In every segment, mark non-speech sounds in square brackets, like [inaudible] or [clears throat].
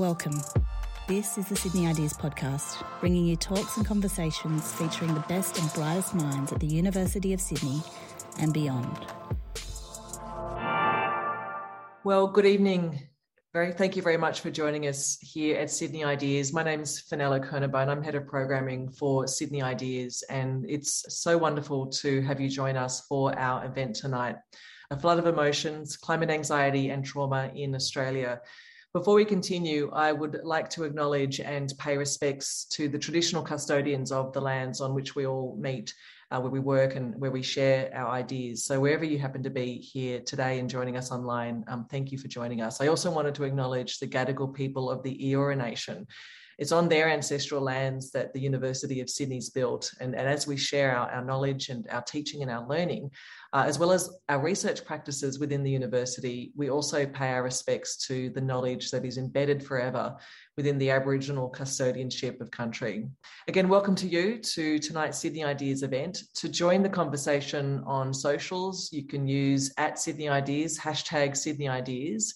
Welcome. This is the Sydney Ideas Podcast, bringing you talks and conversations featuring the best and brightest minds at the University of Sydney and beyond. Well, good evening. Very, thank you very much for joining us here at Sydney Ideas. My name is Fenella Kernebone. I'm head of programming for Sydney Ideas, and it's so wonderful to have you join us for our event tonight. A flood of emotions, climate anxiety, and trauma in Australia. Before we continue, I would like to acknowledge and pay respects to the traditional custodians of the lands on which we all meet, uh, where we work and where we share our ideas. So, wherever you happen to be here today and joining us online, um, thank you for joining us. I also wanted to acknowledge the Gadigal people of the Eora Nation. It's on their ancestral lands that the University of Sydney's built. And, and as we share our, our knowledge and our teaching and our learning, uh, as well as our research practices within the university, we also pay our respects to the knowledge that is embedded forever within the Aboriginal custodianship of country. Again, welcome to you to tonight's Sydney Ideas event. To join the conversation on socials, you can use at Sydney Ideas, hashtag Sydney Ideas.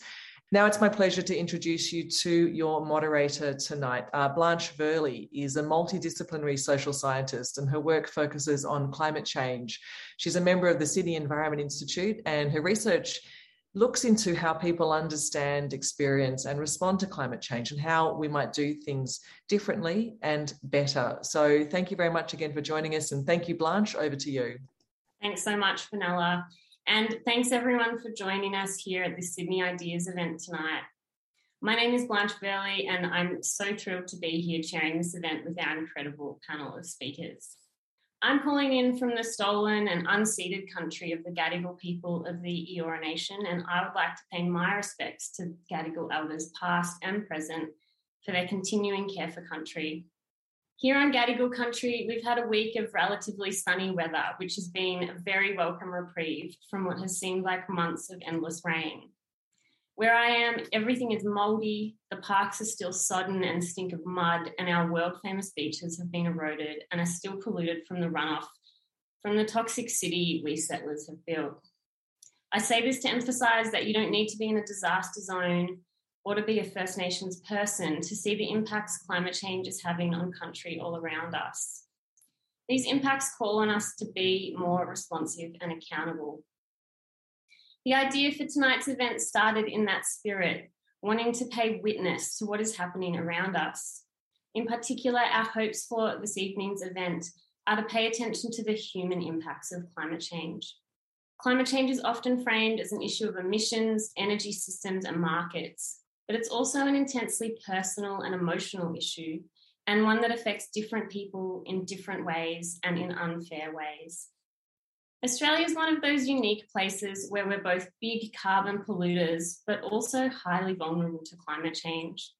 Now it's my pleasure to introduce you to your moderator tonight. Uh, Blanche Verlie is a multidisciplinary social scientist and her work focuses on climate change. She's a member of the Sydney Environment Institute and her research looks into how people understand, experience, and respond to climate change and how we might do things differently and better. So, thank you very much again for joining us. And thank you, Blanche. Over to you. Thanks so much, Fenella. And thanks everyone for joining us here at the Sydney Ideas event tonight. My name is Blanche Verlie, and I'm so thrilled to be here chairing this event with our incredible panel of speakers. I'm calling in from the stolen and unceded country of the Gadigal people of the Eora Nation, and I would like to pay my respects to Gadigal elders past and present for their continuing care for country here on Gadigal country, we've had a week of relatively sunny weather, which has been a very welcome reprieve from what has seemed like months of endless rain. Where I am, everything is mouldy, the parks are still sodden and stink of mud, and our world famous beaches have been eroded and are still polluted from the runoff from the toxic city we settlers have built. I say this to emphasise that you don't need to be in a disaster zone or to be a First Nations person to see the impacts climate change is having on country all around us. These impacts call on us to be more responsive and accountable. The idea for tonight's event started in that spirit, wanting to pay witness to what is happening around us. In particular, our hopes for this evening's event are to pay attention to the human impacts of climate change. Climate change is often framed as an issue of emissions, energy systems, and markets but it's also an intensely personal and emotional issue, and one that affects different people in different ways and in unfair ways. Australia is one of those unique places where we're both big carbon polluters, but also highly vulnerable to climate change.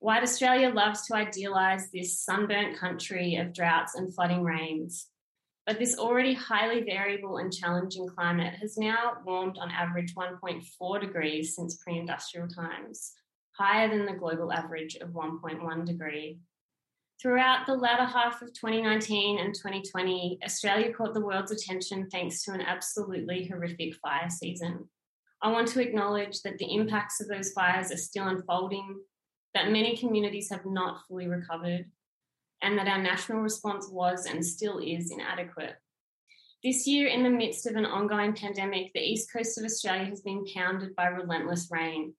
White Australia loves to idealise this sunburnt country of droughts and flooding rains, but this already highly variable and challenging climate has now warmed on average 1.4 degrees since pre industrial times, higher than the global average of 1.1 degree. Throughout the latter half of 2019 and 2020, Australia caught the world's attention thanks to an absolutely horrific fire season. I want to acknowledge that the impacts of those fires are still unfolding, that many communities have not fully recovered, and that our national response was and still is inadequate. This year, in the midst of an ongoing pandemic, the east coast of Australia has been pounded by relentless rain.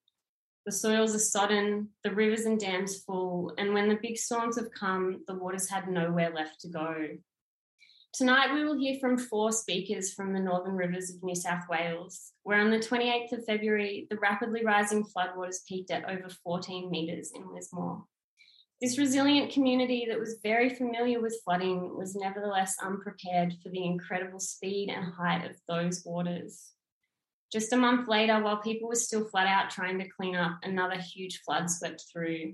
The soils are sodden, the rivers and dams full, and when the big storms have come, the waters had nowhere left to go. Tonight, we will hear from four speakers from the Northern Rivers of New South Wales, where on the 28th of February, the rapidly rising floodwaters peaked at over 14 metres in Lismore. This resilient community that was very familiar with flooding was nevertheless unprepared for the incredible speed and height of those waters. Just a month later, while people were still flat out trying to clean up, another huge flood swept through.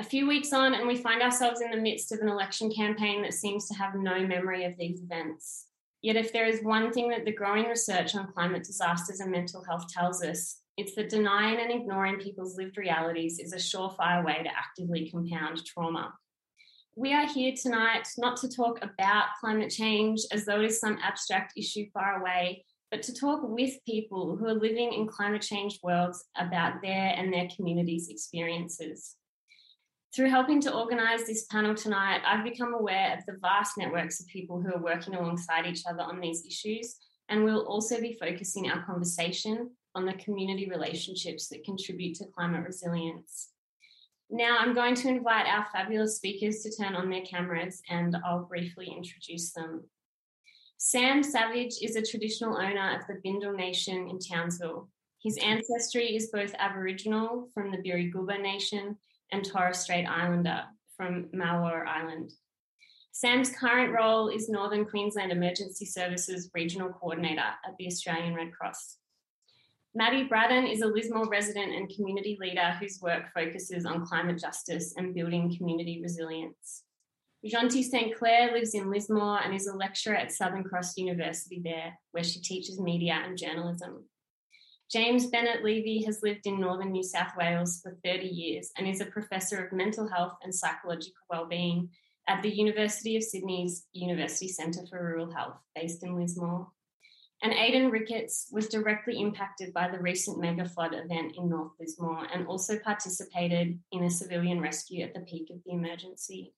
A few weeks on, and we find ourselves in the midst of an election campaign that seems to have no memory of these events. Yet, if there is one thing that the growing research on climate disasters and mental health tells us, it's that denying and ignoring people's lived realities is a surefire way to actively compound trauma. We are here tonight not to talk about climate change as though it is some abstract issue far away, but to talk with people who are living in climate change worlds about their and their communities' experiences. Through helping to organise this panel tonight, I've become aware of the vast networks of people who are working alongside each other on these issues, and we'll also be focusing our conversation on the community relationships that contribute to climate resilience. Now, I'm going to invite our fabulous speakers to turn on their cameras and I'll briefly introduce them. Sam Savage is a traditional owner of the Bindal Nation in Townsville. His ancestry is both Aboriginal from the Birri Gubba Nation and Torres Strait Islander from Malwar Island. Sam's current role is Northern Queensland Emergency Services Regional Coordinator at the Australian Red Cross. Maddy Braddon is a Lismore resident and community leader whose work focuses on climate justice and building community resilience. Jeanti St. Clair lives in Lismore and is a lecturer at Southern Cross University there, where she teaches media and journalism. James Bennett Levy has lived in northern New South Wales for 30 years and is a professor of mental health and psychological wellbeing at the University of Sydney's University Centre for Rural Health, based in Lismore. And Aidan Ricketts was directly impacted by the recent mega flood event in North Lismore and also participated in a civilian rescue at the peak of the emergency.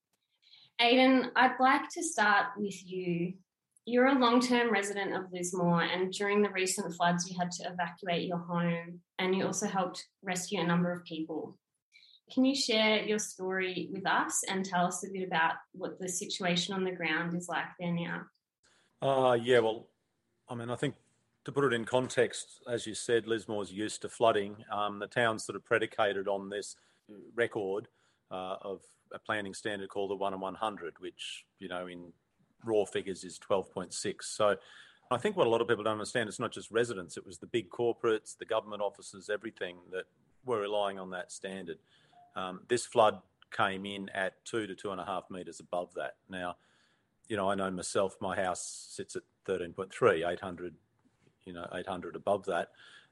Aidan, I'd like to start with you. You're a long term resident of Lismore, and during the recent floods, you had to evacuate your home and you also helped rescue a number of people. Can you share your story with us and tell us a bit about what the situation on the ground is like there now? Uh, yeah, well, I mean, I think to put it in context, as you said, Lismore's used to flooding. Um, the town's sort of predicated on this record uh, of a planning standard called the 1 in 100, which, you know, in raw figures is 12.6. So I think what a lot of people don't understand, it's not just residents, it was the big corporates, the government offices, everything that were relying on that standard. Um, this flood came in at two to two and a half metres above that. Now, you know, I know myself, my house sits at 13.3, 800, you know, 800 above that.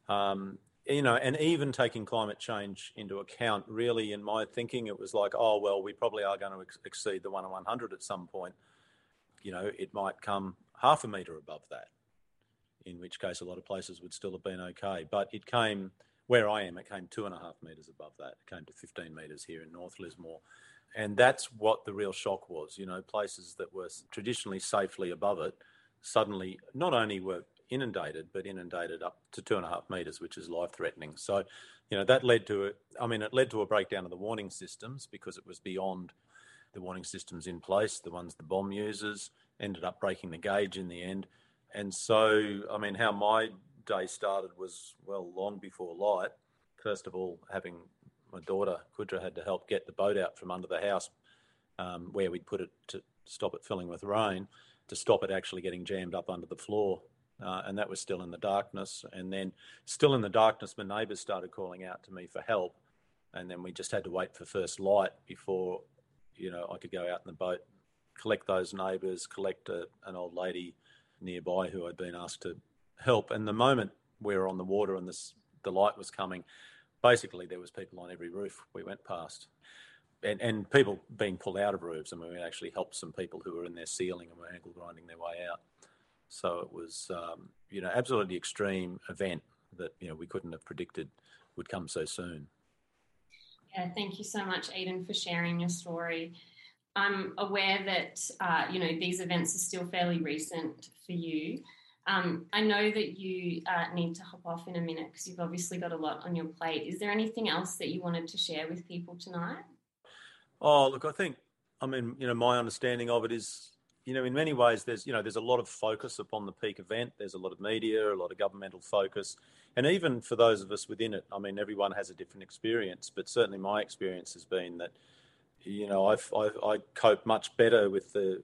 Um, you know, and even taking climate change into account, really, in my thinking, it was like, oh, well, we probably are going to ex- exceed the 1 in 100 at some point. You know, it might come half a metre above that, in which case a lot of places would still have been okay. But it came, where I am, it came two and a half metres above that. It came to 15 metres here in North Lismore. And that's what the real shock was. You know, places that were traditionally safely above it suddenly not only were inundated, but inundated up to two and a half metres, which is life threatening. So, you know, that led to, a, I mean, it led to a breakdown of the warning systems because it was beyond the warning systems in place, the ones the BOM uses, ended up breaking the gauge in the end. And so, I mean, how my day started was, well, long before light. First of all, having my daughter, Kudra, had to help get the boat out from under the house um, where we'd put it to stop it filling with rain to stop it actually getting jammed up under the floor. Uh, and that was still in the darkness. And then, still in the darkness, my neighbours started calling out to me for help. And then we just had to wait for first light before, you know, I could go out in the boat, collect those neighbours, collect a, an old lady nearby who I'd been asked to help. And the moment we were on the water and this, the light was coming, basically there was people on every roof we went past and, and people being pulled out of roofs. I mean, we actually helped some people who were in their ceiling and were angle grinding their way out. So it was, um, you know, absolutely extreme event that you know we couldn't have predicted would come so soon. Yeah, thank you so much, Aidan, for sharing your story. I'm aware that uh, you know these events are still fairly recent for you. Um, I know that you uh, need to hop off in a minute because you've obviously got a lot on your plate. Is there anything else that you wanted to share with people tonight? Oh, look, I think, I mean, you know, my understanding of it is, you know, in many ways, there's, you know, there's a lot of focus upon the peak event. There's a lot of media, a lot of governmental focus. And even for those of us within it, I mean, everyone has a different experience, but certainly my experience has been that, you know, I've, I've I cope much better with the,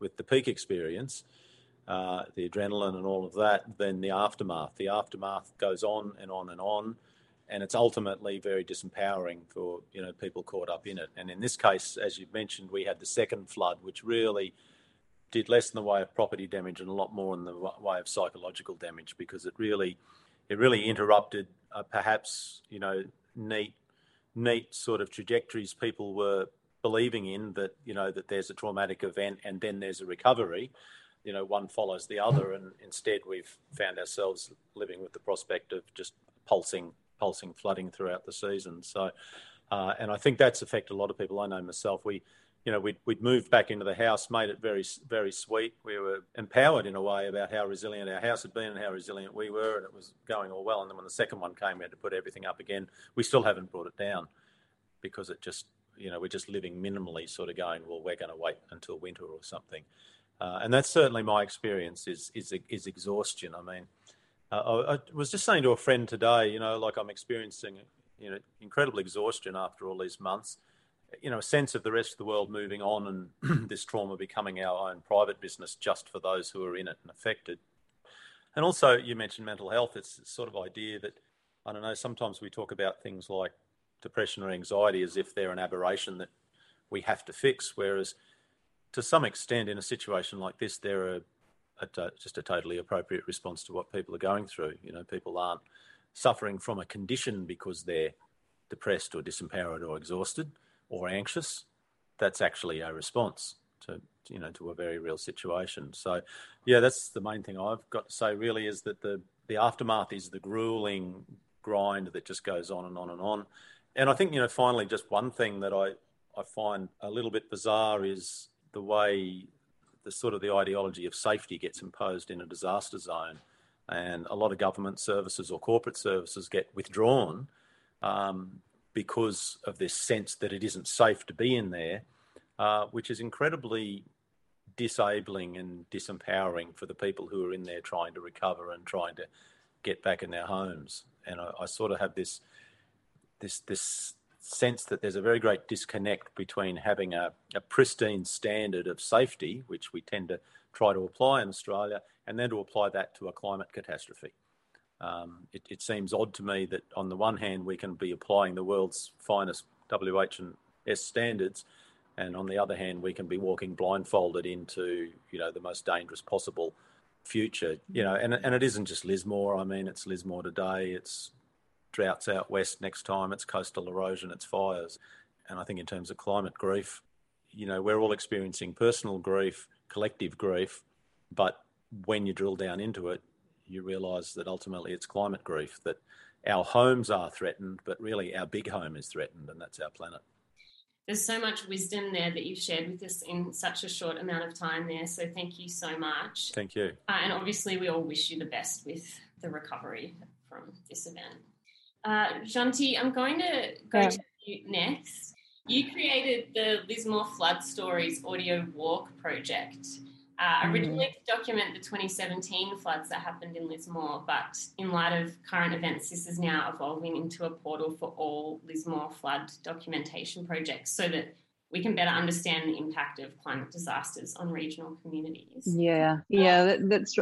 with the peak experience. Uh, the adrenaline and all of that, then the aftermath. The aftermath goes on and on and on and it's ultimately very disempowering for you know people caught up in it. And in this case, as you mentioned, we had the second flood, which really did less in the way of property damage and a lot more in the way of psychological damage because it really it really interrupted uh, perhaps you know neat neat sort of trajectories people were believing in that you know that there's a traumatic event and then there's a recovery you know one follows the other, and instead we've found ourselves living with the prospect of just pulsing pulsing flooding throughout the season. So, uh, and I think that's affected a lot of people. I know myself. We you know, we'd, we'd moved back into the house, made it very, very sweet. We were empowered in a way about how resilient our house had been and how resilient we were, and it was going all well. And then when the second one came, we had to put everything up again. We still haven't brought it down because it just, you know, we're just living minimally, sort of going, well, we're going to wait until winter or something. Uh, and that's certainly my experience is is, is exhaustion. I mean, uh, I, I was just saying to a friend today, you know, like I'm experiencing, you know, incredible exhaustion after all these months you know, a sense of the rest of the world moving on and [clears throat] this trauma becoming our own private business just for those who are in it and affected. And also, you mentioned mental health. It's sort of idea that, I don't know, sometimes we talk about things like depression or anxiety as if they're an aberration that we have to fix, whereas to some extent, in a situation like this, they're just a totally appropriate response to what people are going through. You know, people aren't suffering from a condition because they're depressed or disempowered or exhausted or anxious, that's actually a response to you know to a very real situation. So, yeah, that's the main thing I've got to say. Really, is that the the aftermath is the grueling grind that just goes on and on and on. And I think you know finally, just one thing that I I find a little bit bizarre is the way the sort of the ideology of safety gets imposed in a disaster zone, and a lot of government services or corporate services get withdrawn um, because of this sense that it isn't safe to be in there, uh, which is incredibly disabling and disempowering for the people who are in there trying to recover and trying to get back in their homes. And I, I sort of have this this this sense that there's a very great disconnect between having a, a pristine standard of safety, which we tend to try to apply in Australia, and then to apply that to a climate catastrophe. Um, it, it, seems odd to me that on the one hand we can be applying the world's finest WH&S standards, and on the other hand we can be walking blindfolded into you know the most dangerous possible future. You know, and and it isn't just Lismore. I mean, it's Lismore today. It's droughts out west next time. It's coastal erosion. It's fires, and I think in terms of climate grief, you know, we're all experiencing personal grief, collective grief, but when you drill down into it, you realise that ultimately it's climate grief, that our homes are threatened, but really our big home is threatened, and that's our planet. There's so much wisdom there that you've shared with us in such a short amount of time there. So thank you so much. Thank you. Uh, and obviously, we all wish you the best with the recovery from this event. Uh, Jeanti, I'm going to go yeah. to you next. You created the Lismore Flood Stories audio walk project. Uh, originally mm. to document the 2017 floods that happened in Lismore, but in light of current events, this is now evolving into a portal for all Lismore flood documentation projects so that we can better understand the impact of climate disasters on regional communities. Yeah, yeah, that, that's.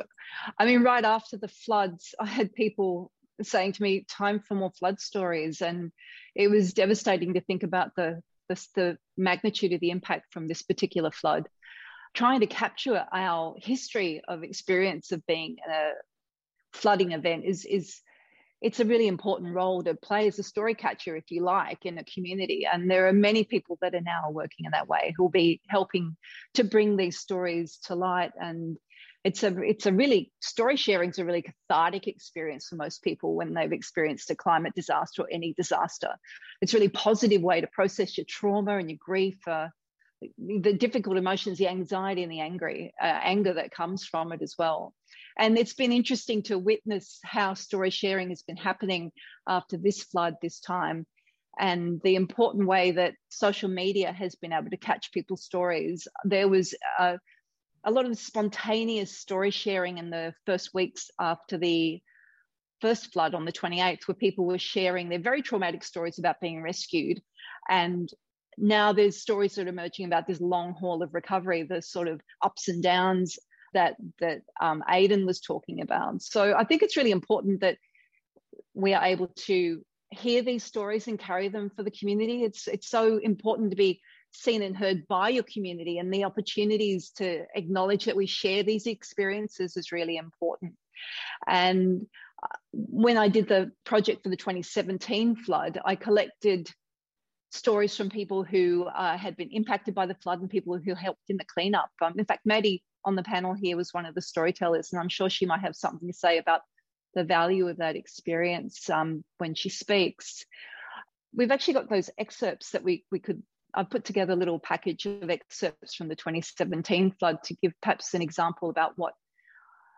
I mean, right after the floods, I had people saying to me, "Time for more flood stories," and it was devastating to think about the the, the magnitude of the impact from this particular flood trying to capture our history of experience of being a flooding event is is it's a really important role to play as a story catcher, if you like, in a community. And there are many people that are now working in that way who will be helping to bring these stories to light. And it's a it's a really story sharing is a really cathartic experience for most people when they've experienced a climate disaster or any disaster. It's a really positive way to process your trauma and your grief. Uh, the difficult emotions, the anxiety and the angry uh, anger that comes from it as well. And it's been interesting to witness how story sharing has been happening after this flood this time, and the important way that social media has been able to catch people's stories. There was a, a lot of spontaneous story sharing in the first weeks after the first flood on the 28th, where people were sharing their very traumatic stories about being rescued and now there's stories that are emerging about this long haul of recovery, the sort of ups and downs that that um, Aidan was talking about. So I think it's really important that we are able to hear these stories and carry them for the community. It's it's so important to be seen and heard by your community, and the opportunities to acknowledge that we share these experiences is really important. And uh, when I did the project for the 2017 flood, I collected stories from people who uh, had been impacted by the flood and people who helped in the cleanup. Um, in fact, Maddy on the panel here was one of the storytellers, and I'm sure she might have something to say about the value of that experience um, when she speaks. We've actually got those excerpts that we we could. I put together a little package of excerpts from the 2017 flood to give perhaps an example about what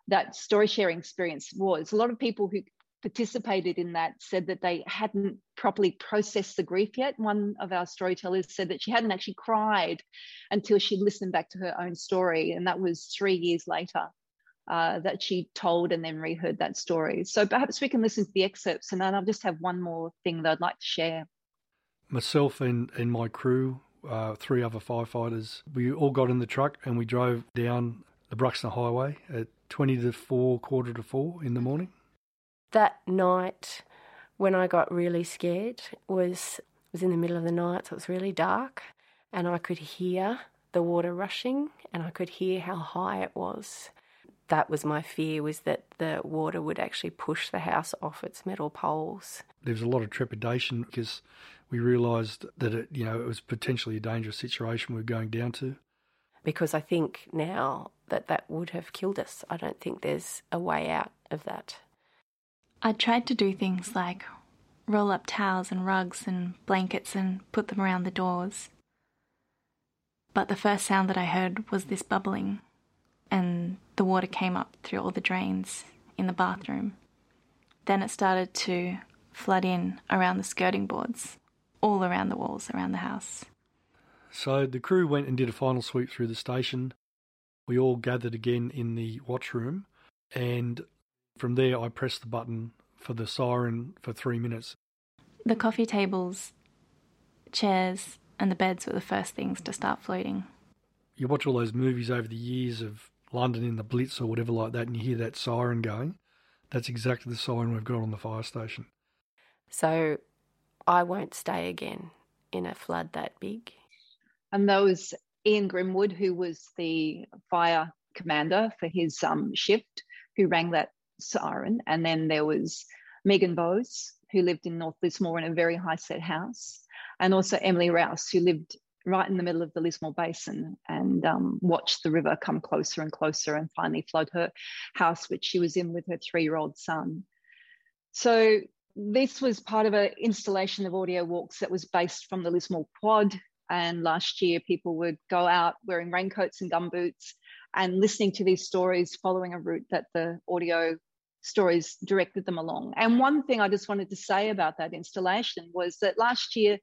that story sharing experience was. A lot of people who participated in that said that they hadn't properly processed the grief yet. One of our storytellers said that she hadn't actually cried until she listened back to her own story, and that was three years later. Uh, that she told and then reheard that story. So perhaps we can listen to the excerpts, and then I'll just have one more thing that I'd like to share. Myself and, and my crew, uh, three other firefighters, we all got in the truck and we drove down the Bruxner Highway at 20 to 4, quarter to 4 in the morning that night when I got really scared was was in the middle of the night, so it was really dark, and I could hear the water rushing, and I could hear how high it was. That was my fear: was that the water would actually push the house off its metal poles. There was a lot of trepidation because we realised that it, you know, it was potentially a dangerous situation we were going down to. Because I think now that that would have killed us. I don't think there's a way out of that. I tried to do things like roll up towels and rugs and blankets and put them around the doors. But the first sound that I heard was this bubbling, and the water came up through all the drains in the bathroom. Then it started to flood in around the skirting boards, all around the walls around the house. So the crew went and did a final sweep through the station. We all gathered again in the watch room, and from there, I pressed the button for the siren for three minutes. The coffee tables, chairs, and the beds were the first things to start floating. You watch all those movies over the years of London in the Blitz or whatever like that, and you hear that siren going. That's exactly the siren we've got on the fire station. So I won't stay again in a flood that big. And that was Ian Grimwood, who was the fire commander for his um, shift, who rang that siren. And then there was Megan Bowes, who lived in North Lismore in a very high set house, and also Emily Rouse, who lived right in the middle of the Lismore Basin and um, watched the river come closer and closer and finally flood her house, which she was in with her three year old son. So, this was part of an installation of audio walks that was based from the Lismore Quad. And last year, people would go out wearing raincoats and gumboots and listening to these stories, following a route that the audio stories directed them along. And one thing I just wanted to say about that installation was that last year,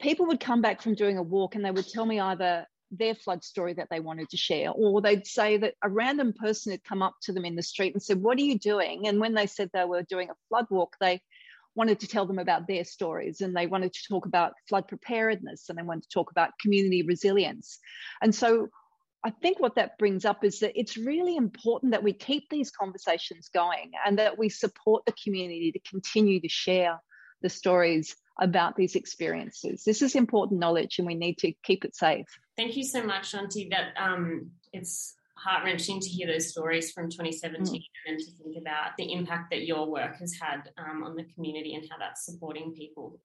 people would come back from doing a walk and they would tell me either their flood story that they wanted to share, or they'd say that a random person had come up to them in the street and said, What are you doing? And when they said they were doing a flood walk, they wanted to tell them about their stories and they wanted to talk about flood preparedness and they wanted to talk about community resilience. And so I think what that brings up is that it's really important that we keep these conversations going and that we support the community to continue to share the stories about these experiences. This is important knowledge and we need to keep it safe. Thank you so much, Jeanti. That um, it's heart wrenching to hear those stories from 2017 mm. and to think about the impact that your work has had um, on the community and how that's supporting people.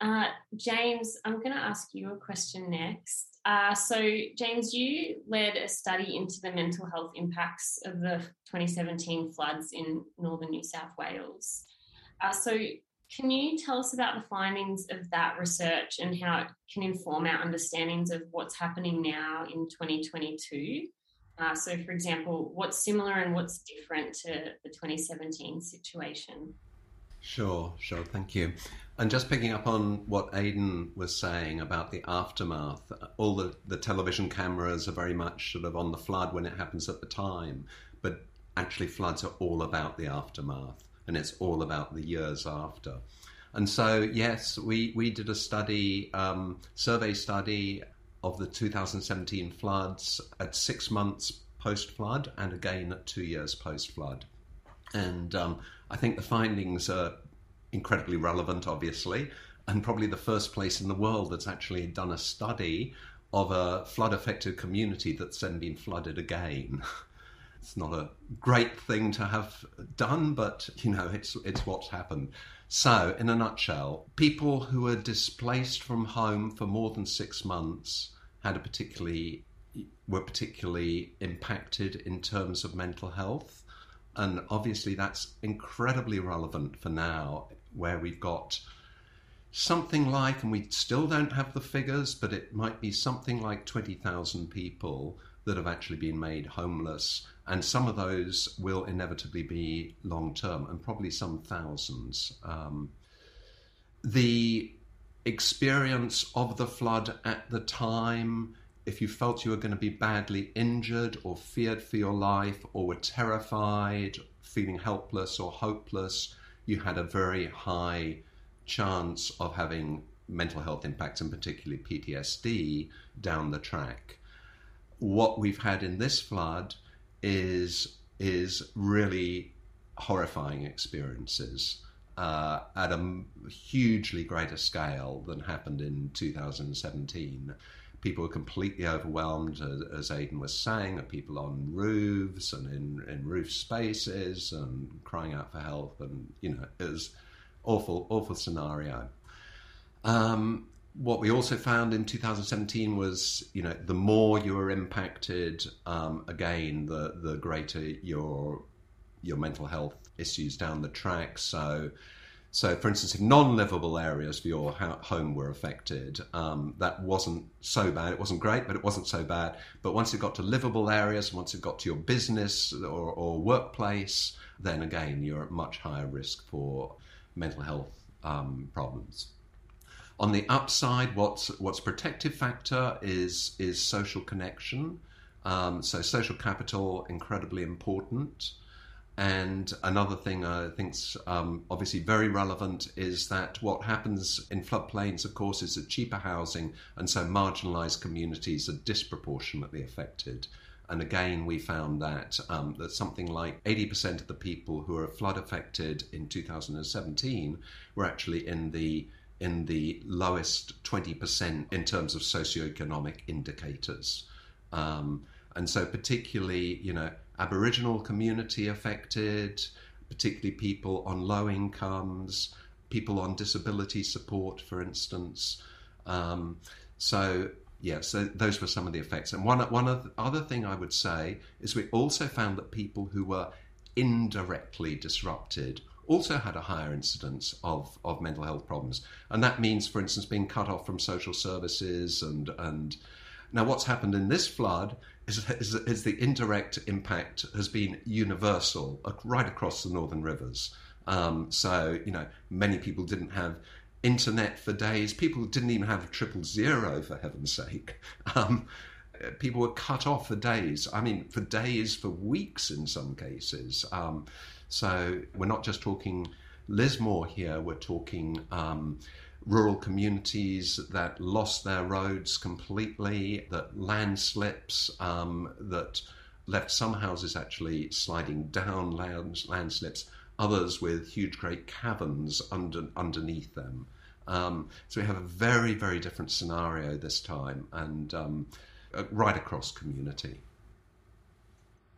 Uh, James, I'm going to ask you a question next. Uh, so, James, you led a study into the mental health impacts of the 2017 floods in northern New South Wales. Uh, so, can you tell us about the findings of that research and how it can inform our understandings of what's happening now in 2022? Uh, so, for example, what's similar and what's different to the 2017 situation? Sure, sure. Thank you. And just picking up on what Aidan was saying about the aftermath, all the, the television cameras are very much sort of on the flood when it happens at the time, but actually, floods are all about the aftermath and it's all about the years after. And so, yes, we, we did a study, um, survey study of the 2017 floods at six months post flood and again at two years post flood. And um, I think the findings are incredibly relevant, obviously, and probably the first place in the world that's actually done a study of a flood affected community that's then been flooded again. [laughs] It's not a great thing to have done, but you know, it's it's what's happened. So, in a nutshell, people who were displaced from home for more than six months had a particularly were particularly impacted in terms of mental health. And obviously, that's incredibly relevant for now, where we've got something like, and we still don't have the figures, but it might be something like 20,000 people that have actually been made homeless. And some of those will inevitably be long term, and probably some thousands. Um, the experience of the flood at the time, if you felt you were going to be badly injured or feared for your life or were terrified, feeling helpless or hopeless, you had a very high chance of having mental health impacts and particularly PTSD down the track. What we've had in this flood is is really horrifying experiences uh, at a hugely greater scale than happened in 2017. People were completely overwhelmed, as, Aidan was saying, of people on roofs and in, in roof spaces and crying out for help. And, you know, it was awful, awful scenario. Um, what we also found in 2017 was, you know, the more you were impacted, um, again, the the greater your your mental health issues down the track. So, so for instance, if non-livable areas of your home were affected, um, that wasn't so bad. It wasn't great, but it wasn't so bad. But once it got to livable areas, once it got to your business or, or workplace, then again, you're at much higher risk for mental health um, problems. On the upside, what's what's protective factor is is social connection. Um, so social capital incredibly important. And another thing I think's um, obviously very relevant is that what happens in floodplains, of course, is cheaper housing, and so marginalised communities are disproportionately affected. And again, we found that um, that something like 80% of the people who were flood affected in 2017 were actually in the in the lowest 20% in terms of socioeconomic indicators. Um, and so, particularly, you know, Aboriginal community affected, particularly people on low incomes, people on disability support, for instance. Um, so, yeah, so those were some of the effects. And one, one other thing I would say is we also found that people who were indirectly disrupted also had a higher incidence of, of mental health problems. And that means, for instance, being cut off from social services. And, and now, what's happened in this flood is, is, is the indirect impact has been universal right across the northern rivers. Um, so, you know, many people didn't have internet for days. People didn't even have triple zero, for heaven's sake. [laughs] Um, people were cut off for days. I mean, for days, for weeks in some cases. Um, so we're not just talking Lismore here, we're talking um, rural communities that lost their roads completely, that landslips, um, that left some houses actually sliding down land, landslips others with huge, great caverns under, underneath them. Um, so we have a very, very different scenario this time, and um, right across community.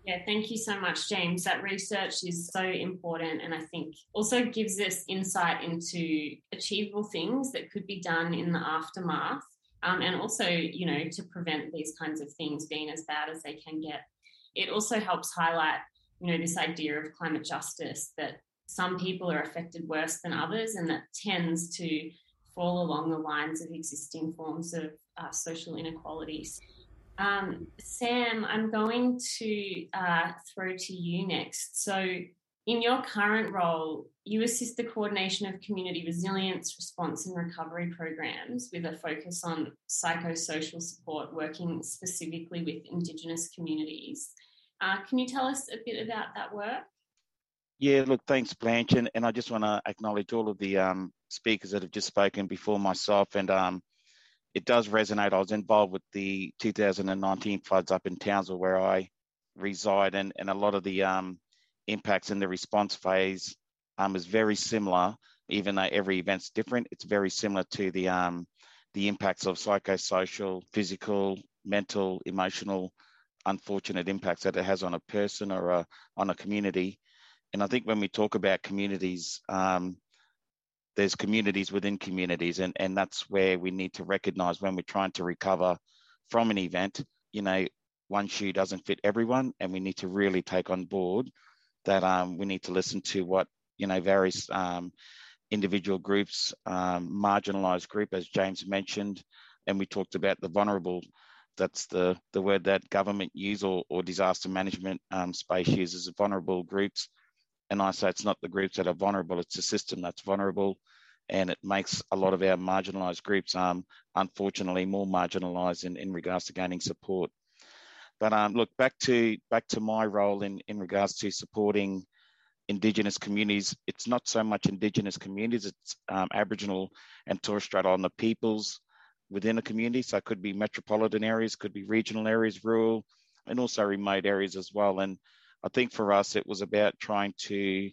Yeah, thank you so much, James. That research is so important, and I think also gives us insight into achievable things that could be done in the aftermath, um, and also, you know, to prevent these kinds of things being as bad as they can get. It also helps highlight you know, this idea of climate justice that some people are affected worse than others, and that tends to fall along the lines of existing forms of uh, social inequalities. Um, Sam, I'm going to uh, throw to you next. So, in your current role, you assist the coordination of community resilience, response, and recovery programs with a focus on psychosocial support, working specifically with Indigenous communities. Uh, can you tell us a bit about that work? Yeah, look, thanks, Blanche. And, and I just want to acknowledge all of the um, speakers that have just spoken before myself. And um, it does resonate. I was involved with the 2019 floods up in Townsville, where I reside, and, and a lot of the um, impacts in the response phase um, is very similar, even though every event's different. It's very similar to the um, the impacts of psychosocial, physical, mental, emotional unfortunate impacts that it has on a person or a, on a community. And I think when we talk about communities, um, there's communities within communities, and, and that's where we need to recognize when we're trying to recover from an event you know, one shoe doesn't fit everyone, and we need to really take on board that um, we need to listen to what you know various um, individual groups, um, marginalised group, as James mentioned, and we talked about the vulnerable. That's the the word that government use or, or disaster management um, space uses. Vulnerable groups, and I say it's not the groups that are vulnerable; it's the system that's vulnerable and it makes a lot of our marginalised groups, um, unfortunately, more marginalised in, in regards to gaining support. But um, look back to back to my role in in regards to supporting Indigenous communities. It's not so much Indigenous communities; it's um, Aboriginal and Torres Strait Islander peoples within a community. So it could be metropolitan areas, could be regional areas, rural, and also remote areas as well. And I think for us, it was about trying to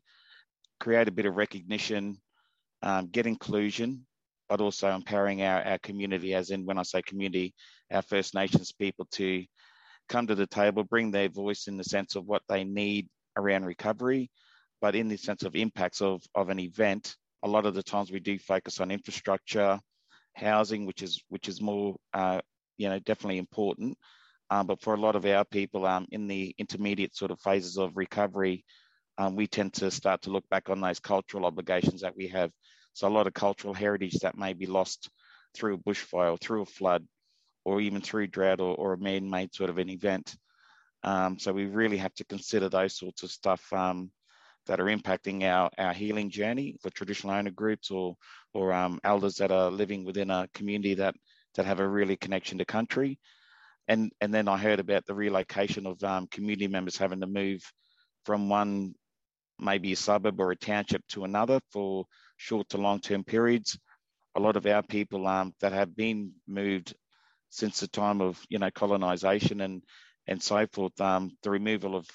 create a bit of recognition um, get inclusion, but also empowering our, our community, as in when I say community, our First Nations people to come to the table, bring their voice in the sense of what they need around recovery, but in the sense of impacts of, of an event. A lot of the times we do focus on infrastructure, housing, which is which is more uh, you know definitely important. Um, but for a lot of our people um, in the intermediate sort of phases of recovery, um, we tend to start to look back on those cultural obligations that we have. So a lot of cultural heritage that may be lost through a bushfire, through a flood, or even through drought or, or a man-made sort of an event. Um, so we really have to consider those sorts of stuff um, that are impacting our, our healing journey for traditional owner groups or or um, elders that are living within a community that that have a really connection to country. And and then I heard about the relocation of um, community members having to move from one maybe a suburb or a township to another for short to long term periods. A lot of our people um, that have been moved since the time of you know colonization and and so forth, um, the removal of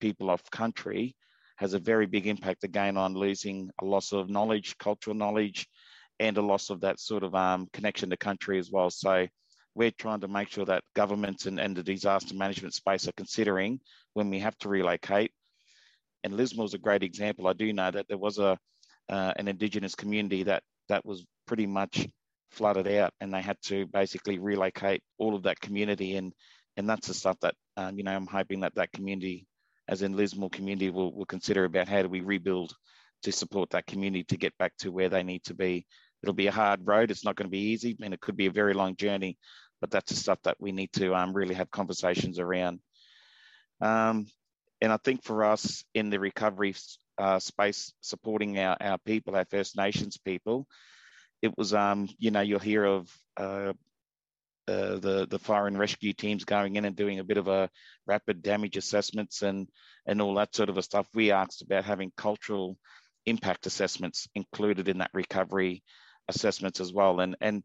people off country has a very big impact again on losing a loss of knowledge, cultural knowledge, and a loss of that sort of um, connection to country as well. So we're trying to make sure that governments and, and the disaster management space are considering when we have to relocate and Lismore is a great example. I do know that there was a uh, an Indigenous community that that was pretty much flooded out, and they had to basically relocate all of that community, and and that's the stuff that um, you know I'm hoping that that community, as in Lismore community, will will consider about how do we rebuild to support that community to get back to where they need to be. It'll be a hard road. It's not going to be easy, and it could be a very long journey. But that's the stuff that we need to um, really have conversations around. Um, and I think for us in the recovery uh, space, supporting our, our people, our First Nations people, it was, um, you know, you'll hear of uh, uh, the the fire and rescue teams going in and doing a bit of a rapid damage assessments and and all that sort of stuff. We asked about having cultural impact assessments included in that recovery assessments as well. And and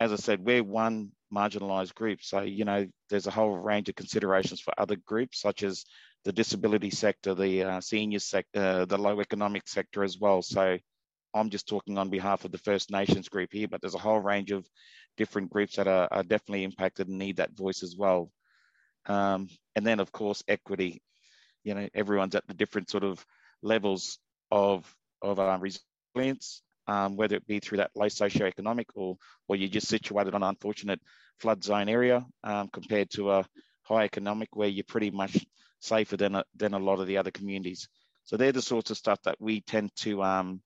as I said, we're one marginalised group, so you know there's a whole range of considerations for other groups such as the disability sector, the uh, senior sector, uh, the low economic sector as well. So I'm just talking on behalf of the First Nations group here, but there's a whole range of different groups that are, are definitely impacted and need that voice as well. Um, and then, of course, equity. You know, everyone's at the different sort of levels of of um, resilience, um, whether it be through that low socioeconomic or or you're just situated on an unfortunate flood zone area um, compared to a high economic where you're pretty much safer than a, than a lot of the other communities. So they're the sorts of stuff that we tend to um,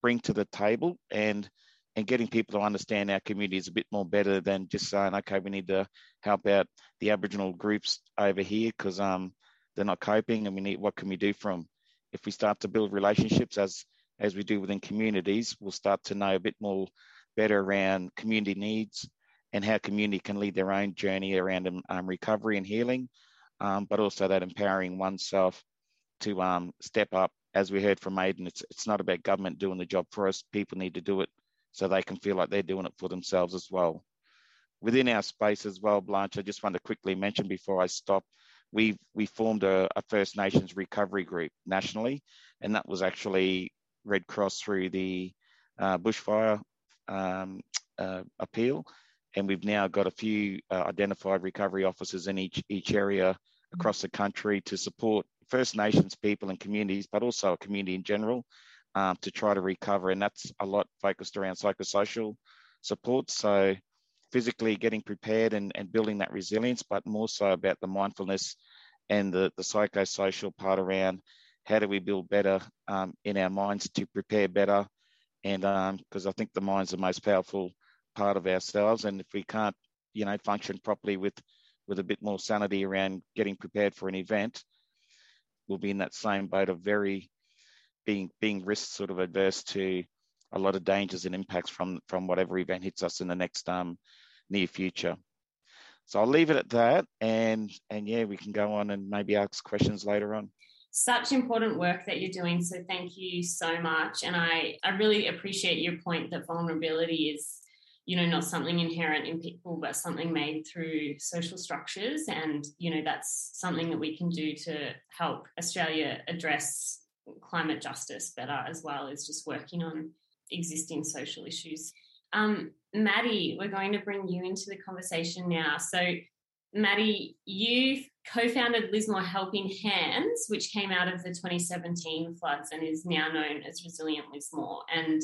bring to the table and and getting people to understand our communities a bit more better than just saying, okay, we need to help out the Aboriginal groups over here because um, they're not coping and we need what can we do from if we start to build relationships as as we do within communities, we'll start to know a bit more better around community needs and how community can lead their own journey around um, recovery and healing um, but also that empowering oneself to um, step up. As we heard from Aidan, it's, it's not about government doing the job for us. People need to do it so they can feel like they're doing it for themselves as well. Within our space as well, Blanche, I just want to quickly mention before I stop, we we formed a, a, First Nations recovery group nationally, and that was actually Red Cross through the uh, bushfire um, uh, appeal, and we've now got a few uh, identified recovery officers in each each area across the country to support First Nations people and communities, but also a community in general, um, to try to recover. And that's a lot focused around psychosocial support. So physically getting prepared and, and building that resilience, but more so about the mindfulness and the, the psychosocial part around how do we build better um, in our minds to prepare better. And because um, I think the mind's the most powerful part of ourselves. And if we can't, you know, function properly with with a bit more sanity around getting prepared for an event, we'll be in that same boat of very being being risk sort of adverse to a lot of dangers and impacts from from whatever event hits us in the next um, near future. So I'll leave it at that, and and yeah, we can go on and maybe ask questions later on. Such important work that you're doing. So thank you so much, and I I really appreciate your point that vulnerability is you know not something inherent in people but something made through social structures. And you know that's something that we can do to help australia address climate justice better as well as just working on existing social issues. Um, Maddy we're going to bring you into the conversation now. So Maddy you co-founded lismore helping hands which came out of the 2017 floods and is now known as resilient lismore and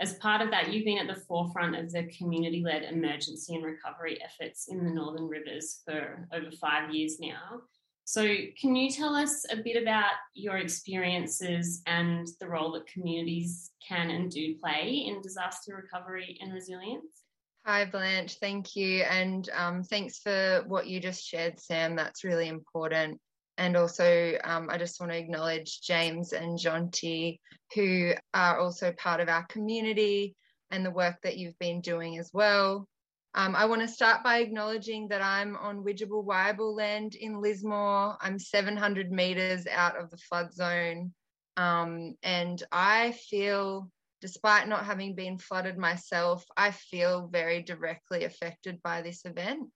as part of that, you've been at the forefront of the community led emergency and recovery efforts in the Northern Rivers for over five years now. So, can you tell us a bit about your experiences and the role that communities can and do play in disaster recovery and resilience? Hi, Blanche. Thank you. And um, thanks for what you just shared, Sam. That's really important. And also, um, I just want to acknowledge James and Jeanti, who are also part of our community and the work that you've been doing as well. Um, I want to start by acknowledging that I'm on Widjabul Wia-bal land in Lismore. I'm 700 metres out of the flood zone. Um, and I feel, despite not having been flooded myself, I feel very directly affected by this event.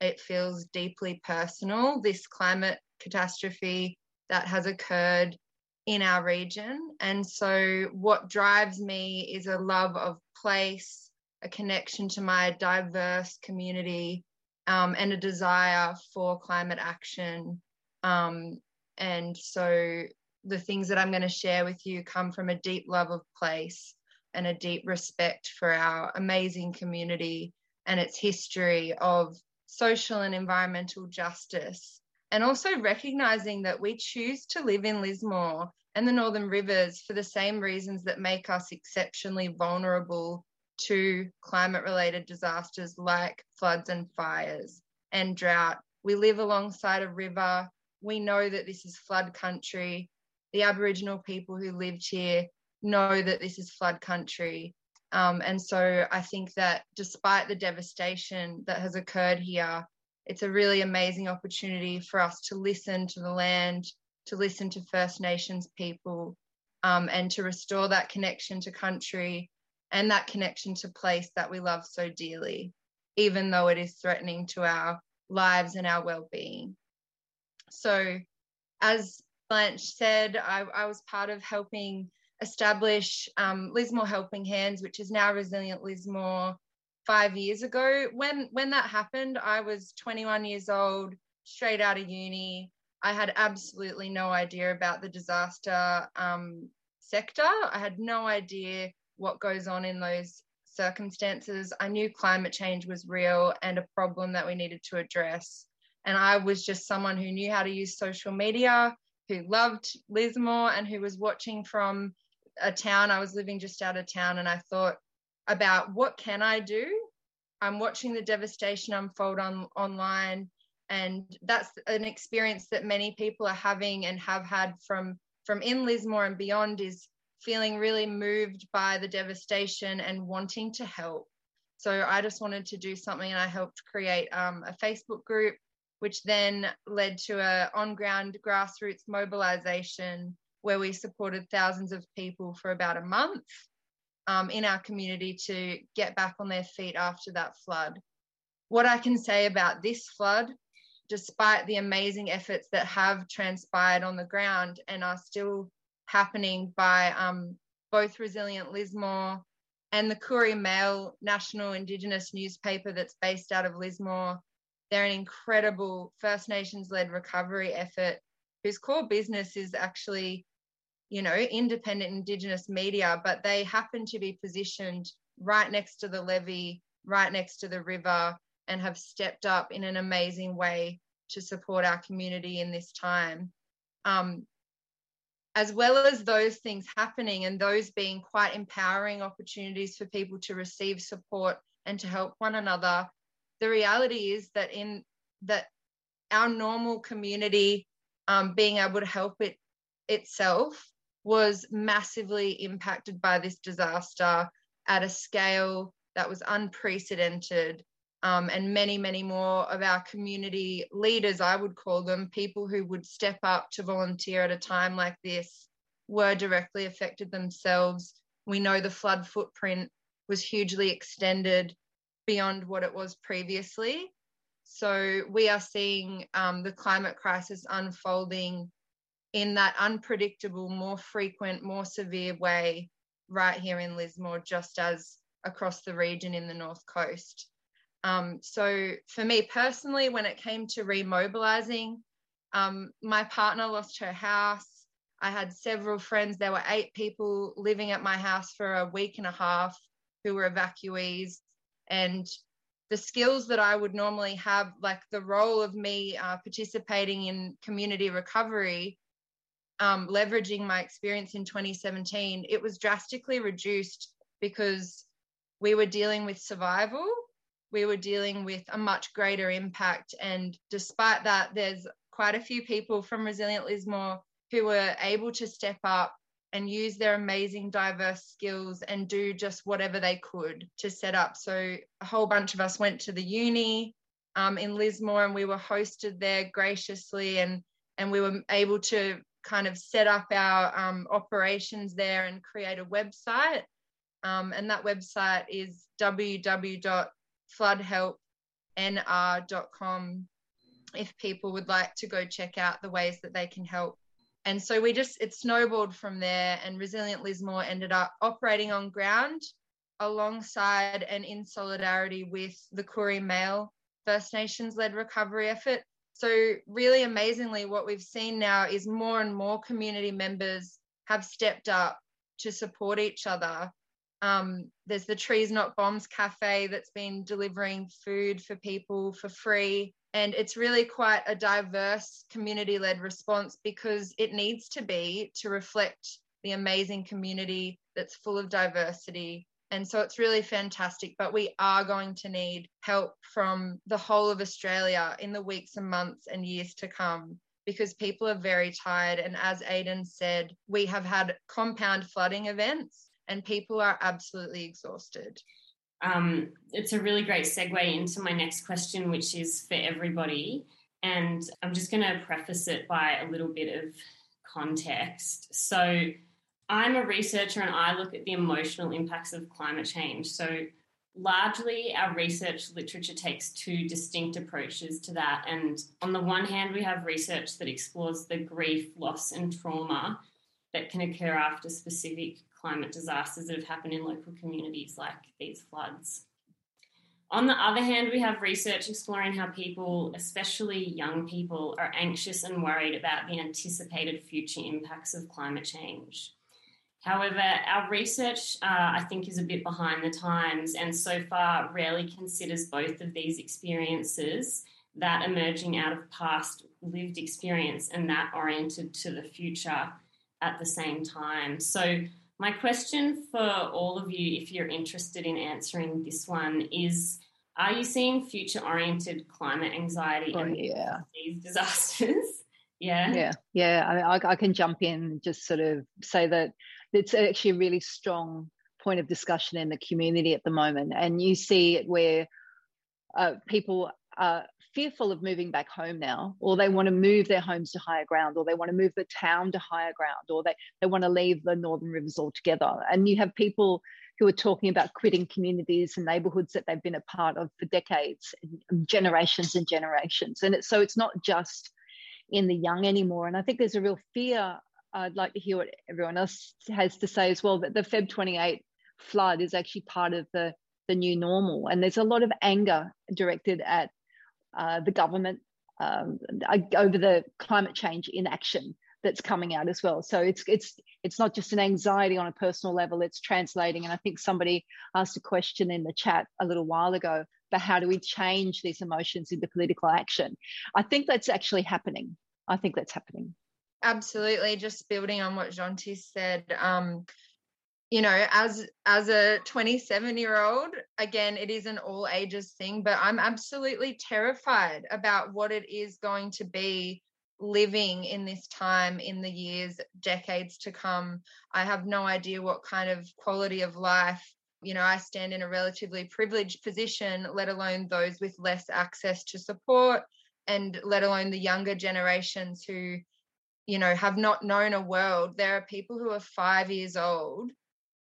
It feels deeply personal. This climate catastrophe that has occurred in our region. And so, what drives me is a love of place, a connection to my diverse community, um, and a desire for climate action. Um, and so, the things that I'm going to share with you come from a deep love of place and a deep respect for our amazing community and its history of social and environmental justice and also recognizing that we choose to live in Lismore and the Northern Rivers for the same reasons that make us exceptionally vulnerable to climate related disasters like floods and fires and drought. We live alongside a river. We know that this is flood country. The Aboriginal people who lived here know that this is flood country. Um, and so I think that despite the devastation that has occurred here, it's a really amazing opportunity for us to listen to the land, to listen to First Nations people, um, and to restore that connection to country and that connection to place that we love so dearly, even though it is threatening to our lives and our well-being. So, as Blanche said, I, I was part of helping establish um, Lismore Helping Hands, which is now Resilient Lismore, five years ago. When when that happened, I was 21 years old, straight out of uni. I had absolutely no idea about the disaster um, sector. I had no idea what goes on in those circumstances. I knew climate change was real and a problem that we needed to address. And I was just someone who knew how to use social media, who loved Lismore, and who was watching from a town. I was living just out of town, and I thought, about what can I do. I'm watching the devastation unfold on online, and that's an experience that many people are having and have had from from in Lismore and beyond. Is feeling really moved by the devastation and wanting to help. So I just wanted to do something, and I helped create um, a Facebook group, which then led to a on-ground grassroots mobilization where we supported thousands of people for about a month um, in our community to get back on their feet after that flood. What I can say about this flood, despite the amazing efforts that have transpired on the ground and are still happening by um, both Resilient Lismore and the Koori Mail National Indigenous newspaper that's based out of Lismore. They're an incredible First Nations led recovery effort whose core business is actually you know, independent Indigenous media, but they happen to be positioned right next to the levee right next to the river and have stepped up in an amazing way to support our community in this time. Um, as well as those things happening and those being quite empowering opportunities for people to receive support and to help one another, the reality is that in that our normal community um, being able to help it itself was massively impacted by this disaster at a scale that was unprecedented. Um, and many, many more of our community leaders, I would call them, people who would step up to volunteer at a time like this, were directly affected themselves. We know the flood footprint was hugely extended beyond what it was previously. So we are seeing um, the climate crisis unfolding in that unpredictable, more frequent, more severe way right here in Lismore, just as across the region in the North Coast. Um, so for me personally, when it came to remobilizing, um, my partner lost her house. I had several friends. There were eight people living at my house for a week and a half who were evacuees. And the skills that I would normally have, like the role of me uh, participating in community recovery, um, leveraging my experience in 2017, it was drastically reduced because we were dealing with survival. We were dealing with a much greater impact. And despite that, there's quite a few people from Resilient Lismore who were able to step up and use their amazing diverse skills and do just whatever they could to set up. So a whole bunch of us went to the uni um, in Lismore and we were hosted there graciously and and we were able to kind of set up our um, operations there and create a website. Um, and that website is www.floodhelpnr.com if people would like to go check out the ways that they can help and so we just it snowballed from there and resilient lismore ended up operating on ground alongside and in solidarity with the Koori Mail First Nations led recovery effort. So, really amazingly, what we've seen now is more and more community members have stepped up to support each other. Um, there's the Trees Not Bombs Cafe that's been delivering food for people for free. And it's really quite a diverse community led response because it needs to be to reflect the amazing community that's full of diversity. And so it's really fantastic. But we are going to need help from the whole of Australia in the weeks and months and years to come because people are very tired. And as Aidan said, we have had compound flooding events and people are absolutely exhausted um, it's a really great segue into my next question, which is for everybody. And I'm just going to preface it by a little bit of context. So, I'm a researcher and I look at the emotional impacts of climate change. So, largely, our research literature takes two distinct approaches to that. And on the one hand, we have research that explores the grief, loss, and trauma that can occur after specific climate disasters that have happened in local communities like these floods. On the other hand, we have research exploring how people, especially young people, are anxious and worried about the anticipated future impacts of climate change. However, our research, uh, I think, is a bit behind the times and so far rarely considers both of these experiences that emerging out of past lived experience and that oriented to the future at the same time. So, my question for all of you, if you're interested in answering this one, is Are you seeing future oriented climate anxiety oh, yeah. these disasters? [laughs] yeah. Yeah. Yeah. I, mean, I, I can jump in and just sort of say that it's actually a really strong point of discussion in the community at the moment. And you see it where uh, people are fearful of moving back home now, or they want to move their homes to higher ground, or they want to move the town to higher ground, or they, they want to leave the Northern Rivers altogether. And you have people who are talking about quitting communities and neighborhoods that they've been a part of for decades, generations and generations. And it's, so it's not just in the young anymore. And I think there's a real fear. I'd like to hear what everyone else has to say as well that the Feb 28 flood is actually part of the the new normal. And there's a lot of anger directed at uh, the government um, over the climate change inaction that's coming out as well. So it's it's it's not just an anxiety on a personal level; it's translating. And I think somebody asked a question in the chat a little while ago about how do we change these emotions into political action. I think that's actually happening. I think that's happening. Absolutely. Just building on what Jeanti said. Um, you know as as a 27 year old again it is an all ages thing but i'm absolutely terrified about what it is going to be living in this time in the years decades to come. I have no idea what kind of quality of life you know i stand in a relatively privileged position let alone those with less access to support and let alone the younger generations who you know have not known a world. There are people who are 5 years old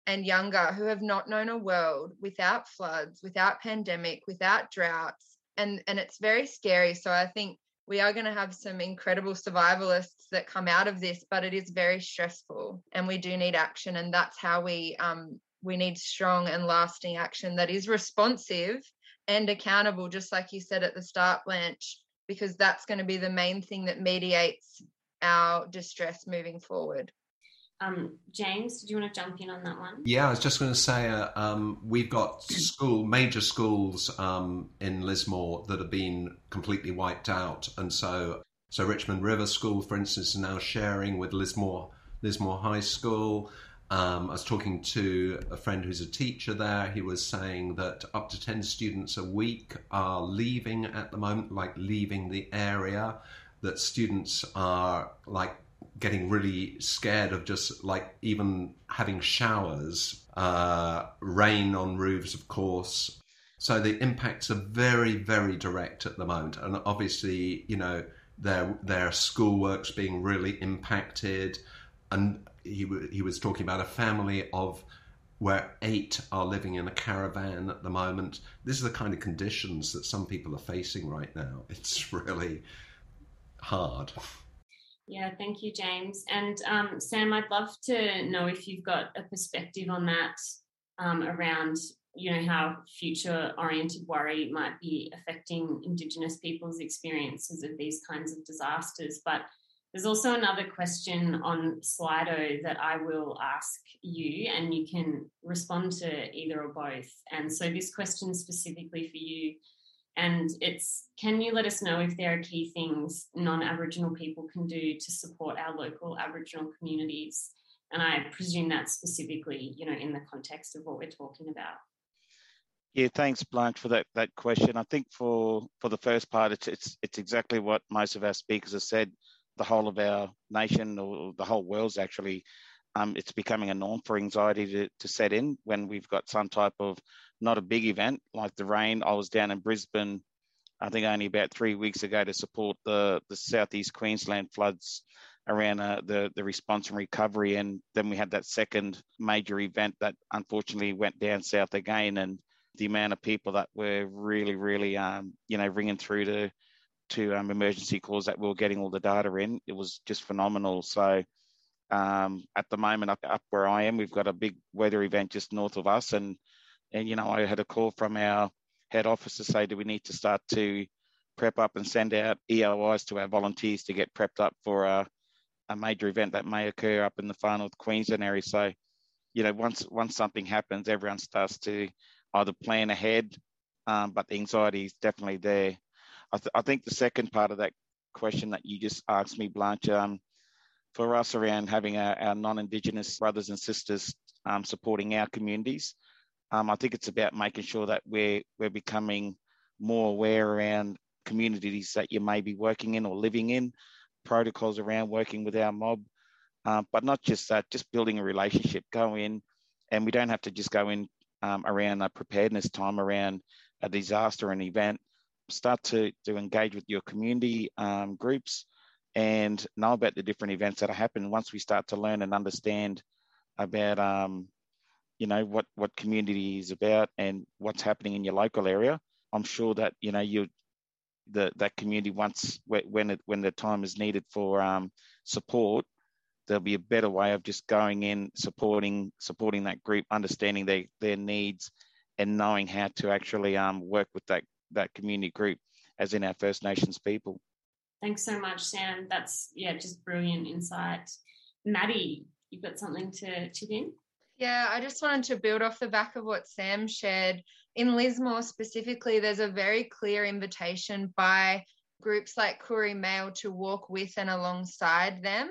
and younger who have not known a world without floods, without pandemic, without droughts. And, and it's very scary. So I think we are going to have some incredible survivalists that come out of this, but it is very stressful and we do need action. And that's how we um, we need strong and lasting action that is responsive and accountable, just like you said at the start, Blanche, because that's going to be the main thing that mediates our distress moving forward. Um, James, did you want to jump in on that one? Yeah, I was just going to say uh, um, we've got school major schools um, in Lismore that have been completely wiped out, and so so Richmond River School, for instance, is now sharing with Lismore Lismore High School. Um, I was talking to a friend who's a teacher there. He was saying that up to 10 students a week are leaving at the moment, like leaving the area, that students are like getting really scared of just like even having showers, uh, rain on roofs, of course. So the impacts are very, very direct at the moment, and obviously, you know, their their schoolwork's being really impacted. And he he was talking about a family of where eight are living in a caravan at the moment. This is the kind of conditions that some people are facing right now. It's [laughs] really hard. Yeah, thank you, James. And um, Sam, I'd love to know if you've got a perspective on that um, around, you know, how future-oriented worry might be affecting Indigenous people's experiences of these kinds of disasters. But there's also another question on Slido that I will ask you, and you can respond to either or both. And so this question specifically for you and it's can you let us know if there are key things non Aboriginal people can do to support our local Aboriginal communities? And I presume that's specifically, you know, in the context of what we're talking about. Yeah, thanks, Blanche, for that that question. I think for for the first part, it's it's it's exactly what most of our speakers have said. The whole of our nation, or the whole world's actually, um, it's becoming a norm for anxiety to, to set in when we've got some type of not a big event like the rain. I was down in Brisbane, I think only about three weeks ago to support the, the southeast Queensland floods around uh, the, the response and recovery. And then we had that second major event that unfortunately went down south again. And the amount of people that were really, really, um, you know, ringing through to, to um, emergency calls that we were getting all the data in, it was just phenomenal. So um, at the moment, up, up where I am, we've got a big weather event just north of us. And and, you know, I had a call from our head office to say, do we need to start to prep up and send out EOIs to our volunteers to get prepped up for a, a major event that may occur up in the far north Queensland area. So, you know, once once something happens, everyone starts to either plan ahead, um, but the anxiety is definitely there. I, th- I, think the second part of that question that you just asked me, Blanche, um, for us around having our, our non-Indigenous brothers and sisters um, supporting our communities, um, I think it's about making sure that we're we're becoming more aware around communities that you may be working in or living in, protocols around working with our mob, um, but not just that, just building a relationship. Go in, and we don't have to just go in um, around a preparedness time around a disaster and event. Start to to engage with your community um, groups and know about the different events that happen. Once we start to learn and understand about um, you know what what community is about and what's happening in your local area i'm sure that you know you the that community once when it when the time is needed for um, support there'll be a better way of just going in supporting supporting that group understanding their their needs and knowing how to actually um, work with that that community group as in our first nations people Thanks so much, Sam. That's yeah, just brilliant insight. Maddy, you've got something to chip in? Yeah, I just wanted to build off the back of what Sam shared. In Lismore specifically, there's a very clear invitation by groups like Koori Mail to walk with and alongside them.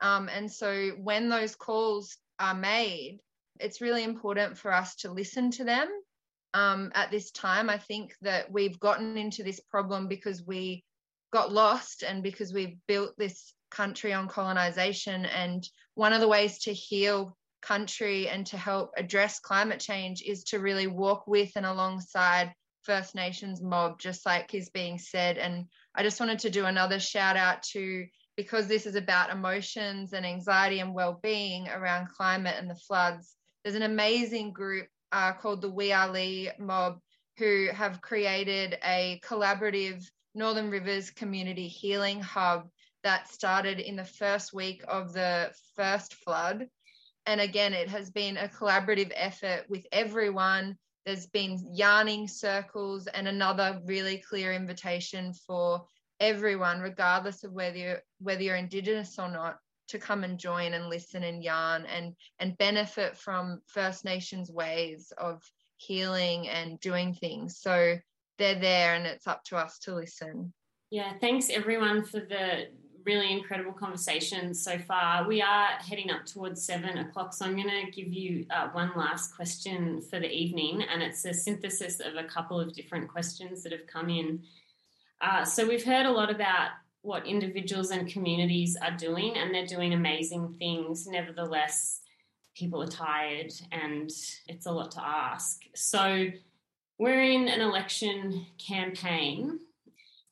Um, and so when those calls are made, it's really important for us to listen to them. Um, at this time, I think that we've gotten into this problem because we got lost and because we've built this country on colonization. And one of the ways to heal country and to help address climate change is to really walk with and alongside First Nations mob, just like is being said. And I just wanted to do another shout out to because this is about emotions and anxiety and well-being around climate and the floods. There's an amazing group uh, called the We Are Lee mob who have created a collaborative Northern Rivers Community Healing Hub that started in the first week of the first flood. And again, it has been a collaborative effort with everyone. There's been yarning circles and another really clear invitation for everyone, regardless of whether you're, whether you're Indigenous or not, to come and join and listen and yarn and and benefit from First Nations ways of healing and doing things. So they're there, and it's up to us to listen. Yeah, thanks everyone for the really incredible conversation so far. We are heading up towards seven o'clock, so I'm going to give you uh, one last question for the evening, and it's a synthesis of a couple of different questions that have come in. Uh, so we've heard a lot about what individuals and communities are doing, and they're doing amazing things. Nevertheless, people are tired, and it's a lot to ask. So we're in an election campaign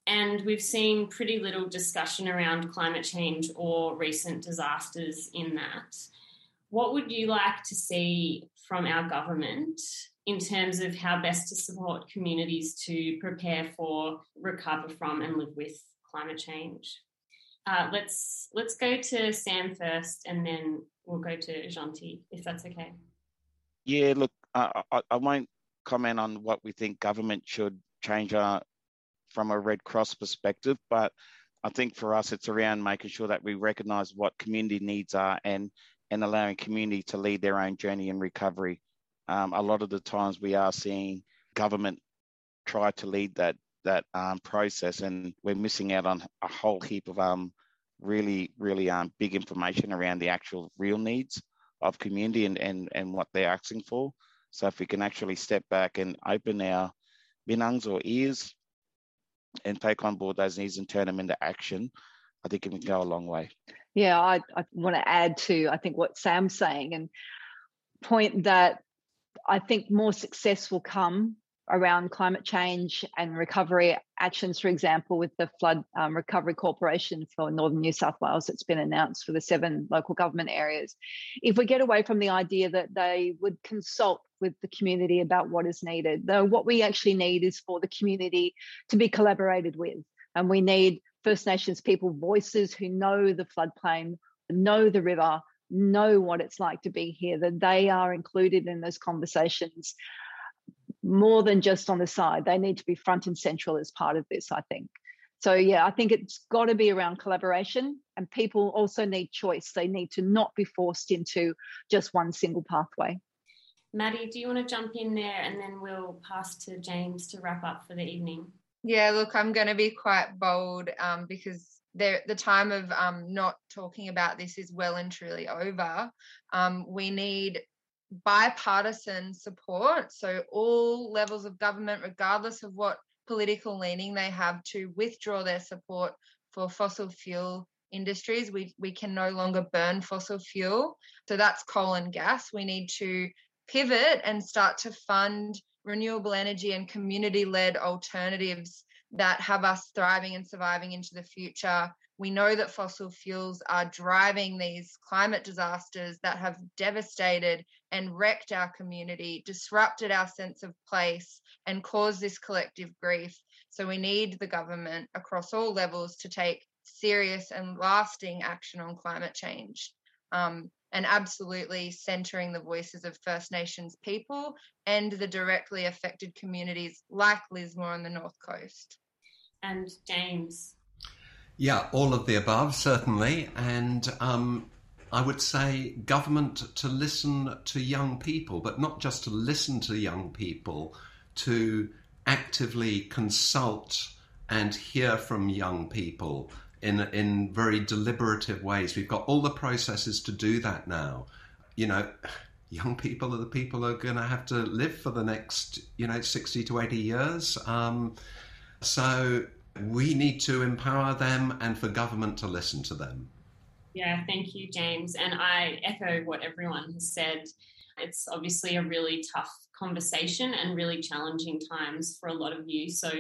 and we've seen pretty little discussion around climate change or recent disasters in that. What would you like to see from our government in terms of how best to support communities to prepare for, recover from, and live with climate change? Uh, let's let's go to Sam first, and then we'll go to Jeanti, if that's okay. Yeah, look, I, I, I won't comment on what we think government should change our from a Red Cross perspective, but I think for us it's around making sure that we recognise what community needs are and and allowing community to lead their own journey in recovery. Um, a lot of the times we are seeing government try to lead that that um, process, and we're missing out on a whole heap of um, really really um, big information around the actual real needs of community and, and and what they're asking for. So if we can actually step back and open our binangs or ears and take on board those needs and turn them into action, I think it can go a long way. Yeah, I, I want to add to I think what Sam's saying and point that I think more success will come around climate change and recovery actions, for example, with the Flood um, Recovery Corporation for Northern New South Wales that's been announced for the seven local government areas. If we get away from the idea that they would consult with the community about what is needed, though, what we actually need is for the community to be collaborated with. And we need First Nations people voices who know the floodplain, know the river, know what it's like to be here, that they are included in those conversations more than just on the side. They need to be front and central as part of this, I think. So, yeah, I think it's got to be around collaboration, and people also need choice. They need to not be forced into just one single pathway. Maddy, do you want to jump in there and then we'll pass to James to wrap up for the evening? Yeah, look, I'm going to be quite bold um, because the time of um, not talking about this is well and truly over. Um, we need bipartisan support. So, all levels of government, regardless of what political leaning they have, to withdraw their support for fossil fuel industries. We, we can no longer burn fossil fuel. So, that's coal and gas. We need to pivot and start to fund renewable energy and community led alternatives that have us thriving and surviving into the future we know that fossil fuels are driving these climate disasters that have devastated and wrecked our community, disrupted our sense of place, and caused this collective grief. So we need the government across all levels to take serious and lasting action on climate change. Um, and absolutely centering the voices of First Nations people and the directly affected communities like Lismore on the North Coast. And James, Yeah, all of the above, certainly. And um, I would say government to listen to young people, but not just to listen to young people, to actively consult and hear from young people in in very deliberative ways. We've got all the processes to do that now. You know, [sighs] young people are the people who are going to have to live for the next, you know, 60 to 80 years. Um, so we need to empower them and for government to listen to them. Yeah, thank you, James. And I echo what everyone has said. It's obviously a really tough conversation and really challenging times for a lot of you. So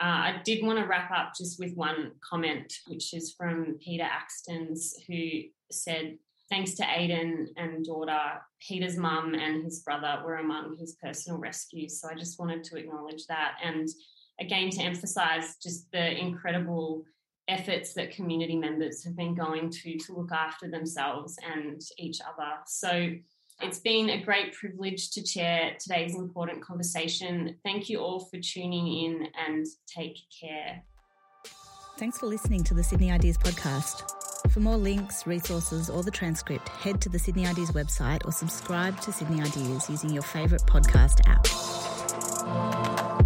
uh, I did want to wrap up just with one comment, which is from Peter Axtons, who said, Thanks to Aidan and daughter, Peter's mum and his brother were among his personal rescues. So I just wanted to acknowledge that. And again, to emphasize just the incredible efforts that community members have been going to to look after themselves and each other. So it's been a great privilege to chair today's important conversation. Thank you all for tuning in and take care. Thanks for listening to the Sydney Ideas podcast. For more links, resources, or the transcript, head to the Sydney Ideas website or subscribe to Sydney Ideas using your favourite podcast app.